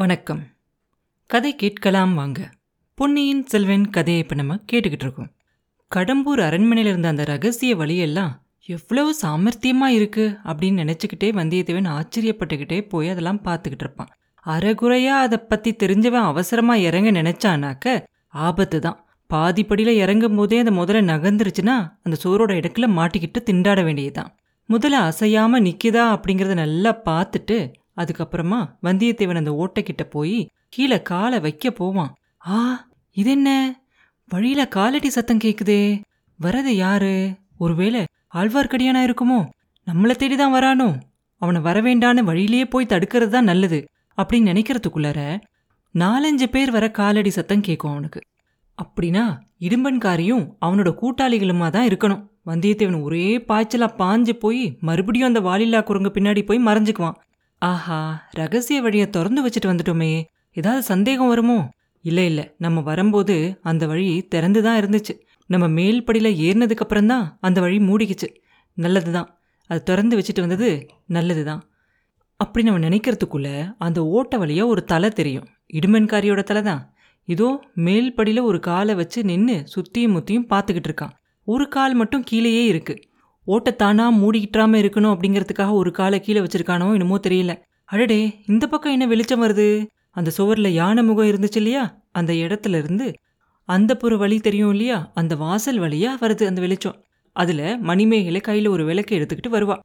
வணக்கம். கதை கேட்கலாம் வாங்க. பொன்னியின் செல்வன் கதையை இப்போ நம்ம கேட்டுக்கிட்டு இருக்கோம். கடம்பூர் அரண்மனையில் இருந்த அந்த ரகசிய வழியெல்லாம் எவ்வளவு சாமர்த்தியமாக இருக்குது அப்படின்னு நினச்சிக்கிட்டே வந்தியத்தேவன் ஆச்சரியப்பட்டுக்கிட்டே போய் அதெல்லாம் பார்த்துக்கிட்டு இருப்பான். அறகுறையாக அதை பற்றி தெரிஞ்சவன் அவசரமாக இறங்க நினச்சானாக்க ஆபத்து தான். பாதிப்படியில் இறங்கும் போதே அந்த முதல்ல நகர்ந்துருச்சுன்னா அந்த சோரோட இடத்துல மாட்டிக்கிட்டு திண்டாட வேண்டியதுதான். முதல்ல அசையாமல் நிற்கிதா அப்படிங்கிறத நல்லா பார்த்துட்டு அதுக்கப்புறமா வந்தியத்தேவன் அந்த ஓட்டைக்கிட்ட போய் கீழே காலை வைக்க போவான். ஆ இது என்ன வழியில காலடி சத்தம் கேக்குதே. வரது யாரு? ஒருவேளை ஆழ்வார்க்கடியானா இருக்குமோ? நம்மள தேடிதான் வரானோ? அவனை வரவேண்டான்னு வழியிலேயே போய் தடுக்கிறது தான் நல்லது. அப்படின்னு நினைக்கிறதுக்குள்ளார நாலஞ்சு பேர் வர காலடி சத்தம் கேட்கும் அவனுக்கு. அப்படின்னா இடும்பன்காரியும் அவனோட கூட்டாளிகளுமா தான் இருக்கணும். வந்தியத்தேவன் ஒரே பாய்ச்சலா பாஞ்சு போய் மறுபடியும் அந்த வாலில்லா குரங்கு பின்னாடி போய் மறைஞ்சுக்குவான். ஆஹா ரகசிய வழியை திறந்து வச்சுட்டு வந்துட்டோமே. ஏதாவது சந்தேகம் வருமோ? இல்லை இல்லை. நம்ம வரும்போது அந்த வழி திறந்து தான் இருந்துச்சு. நம்ம மேல் படியில் ஏறினதுக்கப்புறம் தான் அந்த வழி மூடிக்குச்சு. நல்லது தான். அது திறந்து வச்சுட்டு வந்தது நல்லது தான். அப்படி நம்ம நினைக்கிறதுக்குள்ள அந்த ஓட்ட வழியாக ஒரு தலை தெரியும். இடுமன்காரியோட தலை தான். இதோ மேல் படியில் ஒரு காலை வச்சு நின்று சுற்றியும் முத்தியும் பார்த்துக்கிட்டு இருக்கான். ஒரு கால் மட்டும் கீழேயே இருக்குது ஓட்டத்தானா தானா மூடிக்கிட்டாம இருக்கணும் அப்படிங்கிறதுக்காக ஒரு காலை கீழே வச்சிருக்கானோ என்னமோ தெரியல. அடடே இந்த பக்கம் என்ன வெளிச்சம் வருது? அந்த சுவர்ல யானை முகம் இருந்துச்சு இல்லையா? அந்த இடத்துல இருந்து அந்த புற வழி தெரியும் இல்லையா? அந்த வாசல் வழியா வருது அந்த வெளிச்சம். அதுல மணிமேகலை கையில ஒரு விளக்கு எடுத்துக்கிட்டு வருவா.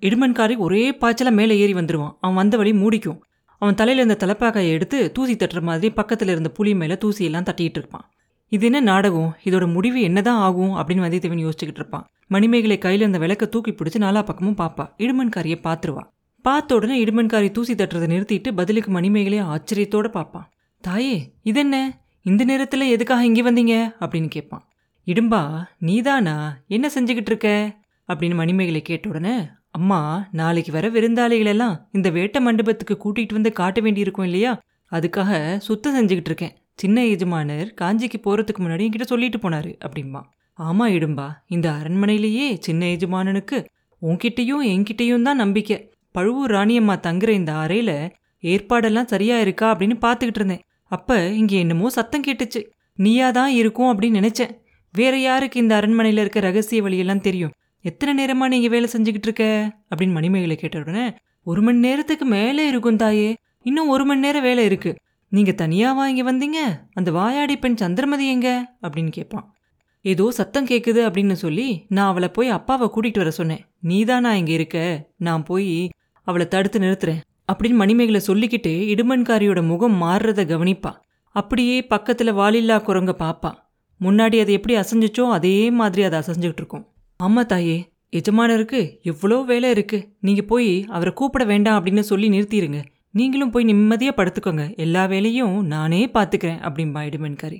இடுமன்காரி ஒரே பாய்ச்சல மேலே ஏறி வந்துருவான். அவன் வந்த வழி மூடிக்கும். அவன் தலையில இருந்த தலைப்பாக்கையை எடுத்து தூசி தட்டுற மாதிரி பக்கத்துல இருந்த புளி மேல தூசியெல்லாம் தட்டிட்டு இருப்பான். இது என்ன நாடகம்? இதோட முடிவு என்னதான் ஆகும்? அப்படின்னு வந்தியத்தேவன் யோசிச்சுக்கிட்டு இருப்பான். மணிமேகலை கையில இருந்த விளக்க தூக்கி பிடிச்சு நாலா பக்கமும் பாப்பா. இடுமன்காரியை பாத்துருவா. பார்த்த உடனே இடுமன்காரி தூசி தட்டுறதை நிறுத்திட்டு பதிலுக்கு மணிமேகலையை ஆச்சரியத்தோட பார்ப்பான் தாயே இதென்ன? இந்த நேரத்துல எதுக்காக இங்கே வந்தீங்க? அப்படின்னு கேட்பான் இடும்பா நீதானா? என்ன செஞ்சுக்கிட்டு இருக்க? அப்படின்னு மணிமேகலை கேட்ட உடனே அம்மா நாளைக்கு வர விருந்தாளிகளெல்லாம் இந்த வேட்ட மண்டபத்துக்கு கூட்டிகிட்டு வந்து காட்ட வேண்டியிருக்கும் இல்லையா? அதுக்காக சுத்தம் செஞ்சுக்கிட்டு இருக்கேன். சின்ன எஜமானர் காஞ்சிக்கு போகிறதுக்கு முன்னாடி என்கிட்ட சொல்லிட்டு போனாரு அப்படிம்பா ஆமா இடும்பா. இந்த அரண்மனையிலேயே சின்ன எஜமானனுக்கு உன்கிட்டயும் என்கிட்டேயும் தான் நம்பிக்கை. பழுவூர் ராணியம்மா தங்குற இந்த அறையில் ஏற்பாடெல்லாம் சரியா இருக்கா அப்படின்னு பார்த்துக்கிட்டு இருந்தேன். அப்போ இங்கே என்னமோ சத்தம் கேட்டுச்சு. நீயா தான் இருக்கும் அப்படின்னு நினைச்சேன். வேற யாருக்கு இந்த அரண்மனையில் இருக்க ரகசிய வழியெல்லாம் தெரியும்? எத்தனை நேரமா நீங்கள் வேலை செஞ்சுக்கிட்டு இருக்க? அப்படின்னு மணிமேகலை கேட்ட உடனே ஒரு மணி நேரத்துக்கு மேலே இருக்கும் தாயே. இன்னும் ஒரு மணி நேரம் வேலை இருக்குது நீங்க தனியாவா வாங்கி வந்தீங்க. அந்த வாயாடி பெண் சந்திரமதி எங்க? அப்படின்னு கேட்பான். ஏதோ சத்தம் கேட்குது அப்படின்னு சொல்லி நான் அவளை போய் அப்பாவை கூட்டிகிட்டு வர சொன்னேன். நீதாண்ணா இங்கே இருக்க? நான் போய் அவளை தடுத்து நிறுத்துறேன். அப்படின்னு மணிமேகலை சொல்லிக்கிட்டு இடுமன்காரியோட முகம் மாறுறத கவனிப்பா. அப்படியே பக்கத்தில் வாலில்லா குரங்க பாப்பா. முன்னாடி அதை எப்படி அசைஞ்சிச்சோ அதே மாதிரி அதை அசைஞ்சுக்கிட்டு இருக்கும். ஆமாம் தாயே எஜமானருக்கு எவ்வளோ வேலை இருக்குது நீங்கள் போய் அவரை கூப்பிட வேண்டாம் அப்படின்னு சொல்லி நிறுத்திடுங்க நீங்களும் போய் நிம்மதியாக படுத்துக்கோங்க. எல்லா வேலையும் நானே பார்த்துக்கிறேன் அப்படின்பா இடுமன்காரி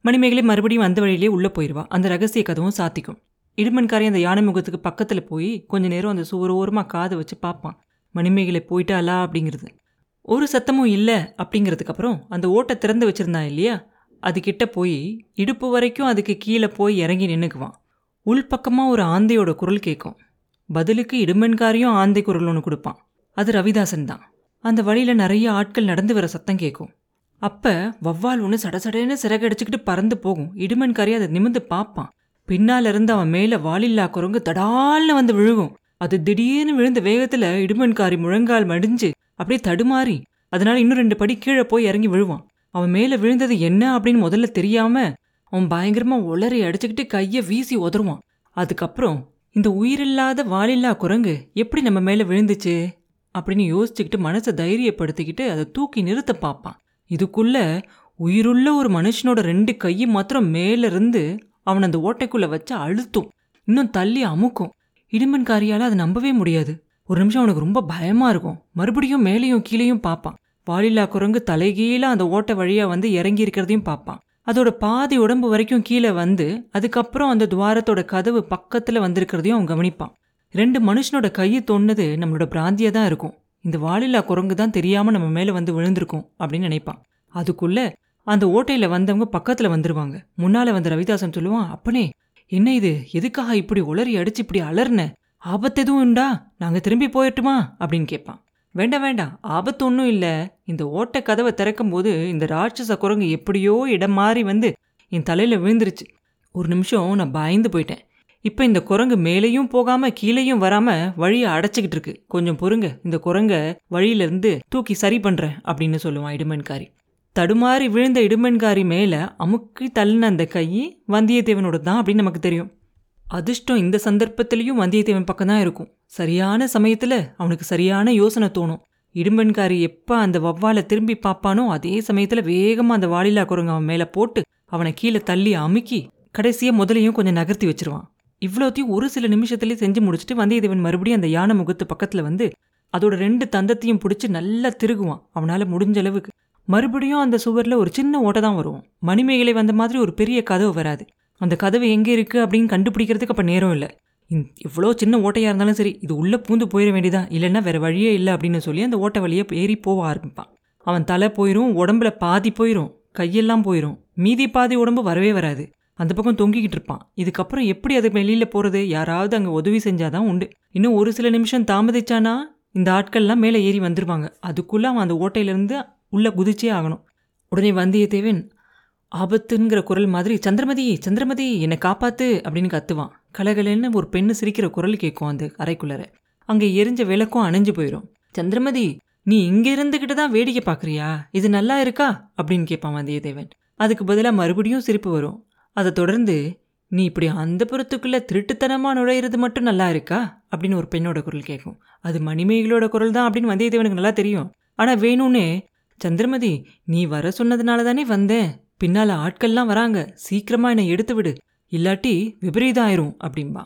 மணிமேகலை மறுபடியும் அந்த வழியிலே உள்ளே போயிடுவா அந்த ரகசிய கதவும் சாத்திக்கும். இடுமன்காரி அந்த யானை முகத்துக்கு பக்கத்தில் போய் கொஞ்ச நேரம் அந்த சுவர் ஓரமாக காதை வச்சு பார்ப்பான் மணிமேகலை போயிட்டாளா அப்படிங்கிறது. ஒரு சத்தமும் இல்லை அப்படிங்கிறதுக்கப்புறம் அந்த ஓட்டை திறந்து வச்சிருந்தான் இல்லையா? அது கிட்ட போய் இடுப்பு வரைக்கும் அதுக்கு கீழே போய் இறங்கி நின்னுக்குவான். உள்பக்கமாக ஒரு ஆந்தையோட குரல் கேட்கும். பதிலுக்கு இடுமன்காரியும் ஆந்தை குரல் ஒன்று கொடுப்பான். அது ரவிதாசன் தான். அந்த வழியில நிறைய ஆட்கள் நடந்து வர சத்தம் கேட்கும் அப்ப வவ்வால் ஒன்று சடசடன்னு சிறகடிச்சுக்கிட்டு பறந்து போகும். இடுமன்காரி அதை நிமிந்து பார்ப்பான். பின்னால இருந்து அவன் மேல வாலில்லா குரங்கு தடால்னு வந்து விழுகும். அது திடீர்னு விழுந்த வேகத்துல இடுமன்காரி முழங்கால் மடிஞ்சு அப்படியே தடுமாறி அதனால இன்னும் ரெண்டு படி கீழே போய் இறங்கி விழுவான். அவன் மேல விழுந்தது என்ன அப்படின்னு முதல்ல தெரியாம அவன் பயங்கரமா உளறி அடிச்சுக்கிட்டு கைய வீசி உதறுவான். அதுக்கப்புறம் இந்த உயிரில்லாத வாலில்லா குரங்கு எப்படி நம்ம மேல விழுந்துச்சு? அப்படின்னு யோசிச்சுக்கிட்டு மனசை தைரியப்படுத்திக்கிட்டு அதை தூக்கி நிறுத்த பார்ப்பான். இதுக்குள்ள உயிருள்ள ஒரு மனுஷனோட ரெண்டு கையை மாத்திரம் மேல இருந்து அவன் அந்த ஓட்டைக்குள்ள வச்சு அழுத்தும். இன்னும் தள்ளி அமுக்கும். இடுமன்காரியால் அதை நம்பவே முடியாது. ஒரு நிமிஷம் அவனுக்கு ரொம்ப பயமா இருக்கும். மறுபடியும் மேலேயும் கீழேயும் பார்ப்பான். வாலில்லா குரங்கு தலைகீழ அந்த ஓட்டை வழியா வந்து இறங்கி இருக்கிறதையும் பார்ப்பான். அதோட பாதி உடம்பு வரைக்கும் கீழே வந்து அதுக்கப்புறம் அந்த துவாரத்தோட கதவு பக்கத்துல வந்திருக்கிறதையும் அவன் கவனிப்பான். ரெண்டு மனுஷனோட கையை தொன்னது நம்மளோட பிராந்தியா தான் இருக்கும். இந்த வாலில்லா குரங்கு தான் தெரியாமல் நம்ம மேலே வந்து விழுந்திருக்கும் அப்படின்னு நினைப்பான். அதுக்குள்ளே அந்த ஓட்டையில் வந்தவங்க பக்கத்தில் வந்துருவாங்க. முன்னால் வந்த ரவிதாசன் சொல்லுவான் அப்பனே என்ன இது? எதுக்காக இப்படி உளறி அடிச்சு இப்படி அலர்ன ஆபத்து எதுவும் உண்டா? நாங்கள் திரும்பி போயிட்டுமா? அப்படின்னு கேட்பான். வேண்டாம் வேண்டாம். ஆபத்து ஒன்றும் இல்லை. இந்த ஓட்டை கதவை திறக்கும் போது இந்த ராட்சச குரங்கு எப்படியோ இடம் மாறி வந்து என் தலையில் விழுந்துருச்சு. ஒரு நிமிஷம் நான் பயந்து போயிட்டேன். இப்போ இந்த குரங்கு மேலேயும் போகாம கீழேயும் வராம வழியை அடைச்சிக்கிட்டு இருக்கு. கொஞ்சம் பொறுங்க. இந்த குரங்க வழியிலிருந்து தூக்கி சரி பண்றேன் அப்படின்னு சொல்லுவான் இடுமன்காரி தடுமாறி விழுந்த இடுமன்காரி மேல அமுக்கி தள்ளின அந்த கை வந்தியத்தேவனோட தான் அப்படின்னு நமக்கு தெரியும். அதிர்ஷ்டம் இந்த சந்தர்ப்பத்திலையும் வந்தியத்தேவன் பக்கம் தான் இருக்கும். சரியான சமயத்துல அவனுக்கு சரியான யோசனை தோணும். இடும்பன்காரி எப்ப அந்த வவ்வாலை திரும்பி பார்ப்பானோ அதே சமயத்துல வேகமா அந்த வாலிலா குரங்கு அவன் மேல போட்டு அவனை கீழே தள்ளி அமுக்கி கடைசியாக முதலையும் கொஞ்சம் நகர்த்தி வச்சிருவான். இவ்வளோத்தையும் ஒரு சில நிமிஷத்துலேயே செஞ்சு முடிச்சுட்டு வந்தியத்தேவன் மறுபடியும் அந்த யானை முகத்து பக்கத்தில் வந்து அதோட ரெண்டு தந்தத்தையும் பிடிச்சி நல்லா திருகுவான். அவனால் முடிஞ்ச அளவுக்கு. மறுபடியும் அந்த சுவரில் ஒரு சின்ன ஓட்டை தான் வரும். மணிமேகலை வந்த மாதிரி ஒரு பெரிய கதவு வராது. அந்த கதவு எங்கே இருக்குது அப்படின்னு கண்டுபிடிக்கிறதுக்கு அப்போ நேரம் இல்லை. இவ்வளோ சின்ன ஓட்டையாக இருந்தாலும் சரி இது உள்ளே பூந்து போயிட வேண்டியதா இல்லைன்னா வேறு வழியே இல்லை அப்படின்னு சொல்லி அந்த ஓட்டை வழியை ஏறி போக ஆரம்பிப்பான். அவன் தலை போயிடும் உடம்புல பாதி போயிடும் கையெல்லாம் போயிடும் மீதி பாதி உடம்பு வரவே வராது. அந்த பக்கம் தொங்கிக்கிட்டு இருப்பான். இதுக்கப்புறம் எப்படி அது வெளியில் போகிறது யாராவது அங்கே உதவி செஞ்சாதான் உண்டு. இன்னும் ஒரு சில நிமிஷம் தாமதிச்சானா இந்த ஆட்கள்லாம் மேலே ஏறி வந்துருவாங்க. அதுக்குள்ளே அவன் அந்த ஓட்டையிலேருந்து உள்ளே குதிச்சே ஆகணும். உடனே வந்தியத்தேவன் ஆபத்துங்கிற குரல் மாதிரி சந்திரமதி சந்திரமதி என்னை காப்பாத்து அப்படின்னு கத்துவான். கலகலன்னு ஒரு பெண்ணு சிரிக்கிற குரல் கேட்கும் அந்த அறைக்குள்ளர. அங்கே எரிஞ்ச விளக்கும் அணைஞ்சு போயிடும் சந்திரமதி நீ இங்கே இருந்துகிட்டு தான் வேடிக்கை பார்க்குறியா இது நல்லா இருக்கா? அப்படின்னு கேட்பான் வந்தியத்தேவன். அதுக்கு பதிலாக மறுபடியும் சிரிப்பு வரும். அதை தொடர்ந்து நீ இப்படி அந்த புறத்துக்குள்ளே திருட்டுத்தனமாக நுழையிறது மட்டும் நல்லா இருக்கா? அப்படின்னு ஒரு பெண்ணோட குரல் கேட்கும் அது மணிமேகலோட குரல் தான் அப்படின்னு வந்தியத்தேவனுக்கு நல்லா தெரியும். ஆனால் வேணும்னே சந்திரமதி நீ வர சொன்னதுனால தானே வந்தேன். பின்னால் ஆட்கள்லாம் வராங்க. சீக்கிரமாக என்னை எடுத்து விடு. இல்லாட்டி விபரீதம் ஆயிரும் அப்படின்பா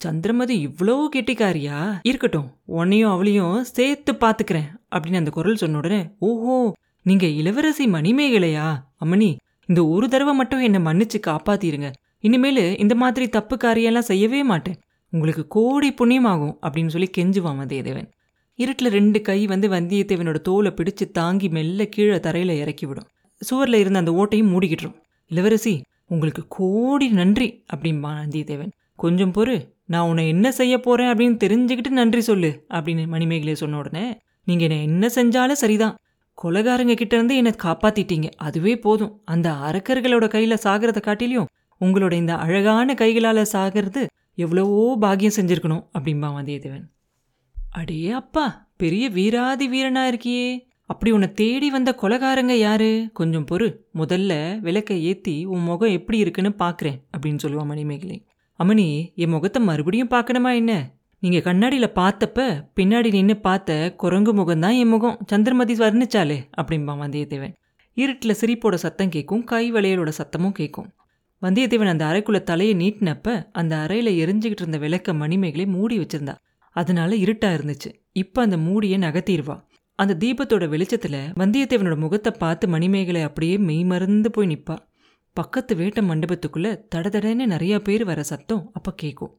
சந்திரமதி இவ்வளோ கெட்டிக்காரியா? இருக்கட்டும் உன்னையும் அவளையும் சேர்த்து பார்த்துக்கிறேன் அப்படின்னு அந்த குரல் சொன்ன உடனே ஓஹோ நீங்கள் இளவரசி மணிமேகலையா? அம்மணி இந்த ஒரு தடவை மட்டும் என்னை மன்னிச்சு காப்பாத்திருங்க. இனிமேல் இந்த மாதிரி தப்பு காரியெல்லாம் செய்யவே மாட்டேன். உங்களுக்கு கோடி புண்ணியமாகும் அப்படின்னு சொல்லி கெஞ்சுவான் வந்தியத்தேவன் இருட்டில் ரெண்டு கை வந்து வந்தியத்தேவனோட தோலை பிடிச்சு தாங்கி மெல்ல கீழே தரையில் இறக்கி விடும். சுவரில் இருந்த அந்த ஓட்டையும் மூடிக்கிட்டுரும். இளவரசி உங்களுக்கு கோடி நன்றி அப்படின்பா வந்தியத்தேவன். கொஞ்சம் பொறு நான் உன்னை என்ன செய்ய போகிறேன் அப்படின்னு தெரிஞ்சுக்கிட்டு நன்றி சொல்லு அப்படின்னு மணிமேகலையை சொன்ன உடனே நீங்கள் என்னை என்ன செஞ்சாலும் சரிதான். கொலகாரங்க கிட்ட இருந்து என்னை காப்பாத்திட்டீங்க. அதுவே போதும். அந்த அரக்கர்களோட கையில சாகிறத காட்டிலையும் உங்களோட இந்த அழகான கைகளால சாகிறது எவ்வளவோ பாக்கியம் செஞ்சிருக்கணும் அப்படின்பா வந்தியத்தேவன். அடே அப்பா பெரிய வீராதி வீரனா இருக்கியே. அப்படி உன்னை தேடி வந்த கொலகாரங்க யாரு? கொஞ்சம் பொறு. முதல்ல விளக்கை ஏத்தி உன் முகம் எப்படி இருக்குன்னு பாக்குறேன் அப்படின்னு சொல்லுவான் மணிமேகலை. அமனி என் முகத்தை மறுபடியும் பார்க்கணுமா என்ன? நீங்க கண்ணாடியில பார்த்தப்ப பின்னாடி நின்று பார்த்த குரங்கு முகம்தான் என் முகம். சந்திரமதி வர்ணிச்சாலே அப்படிம்பான் வந்தியத்தேவன். இருட்டில் சிரிப்போட சத்தம் கேட்கும் கை வளையலோட சத்தமும் கேட்கும். வந்தியத்தேவன் அந்த அறைக்குள்ள தலையை நீட்டினப்ப அந்த அறையில எரிஞ்சுக்கிட்டு இருந்த விளக்க மணிமேகலை மூடி வச்சிருந்தா. அதனால இருட்டா இருந்துச்சு. இப்ப அந்த மூடியை நகர்த்திடுவா. அந்த தீபத்தோட வெளிச்சத்துல வந்தியத்தேவனோட முகத்தை பார்த்து மணிமேகலை அப்படியே மெய்மறந்து போய் நிப்பா. பக்கத்து வேட்ட மண்டபத்துக்குள்ள தடதடன்னு நிறைய பேர் வர சத்தம் அப்ப கேட்கும்.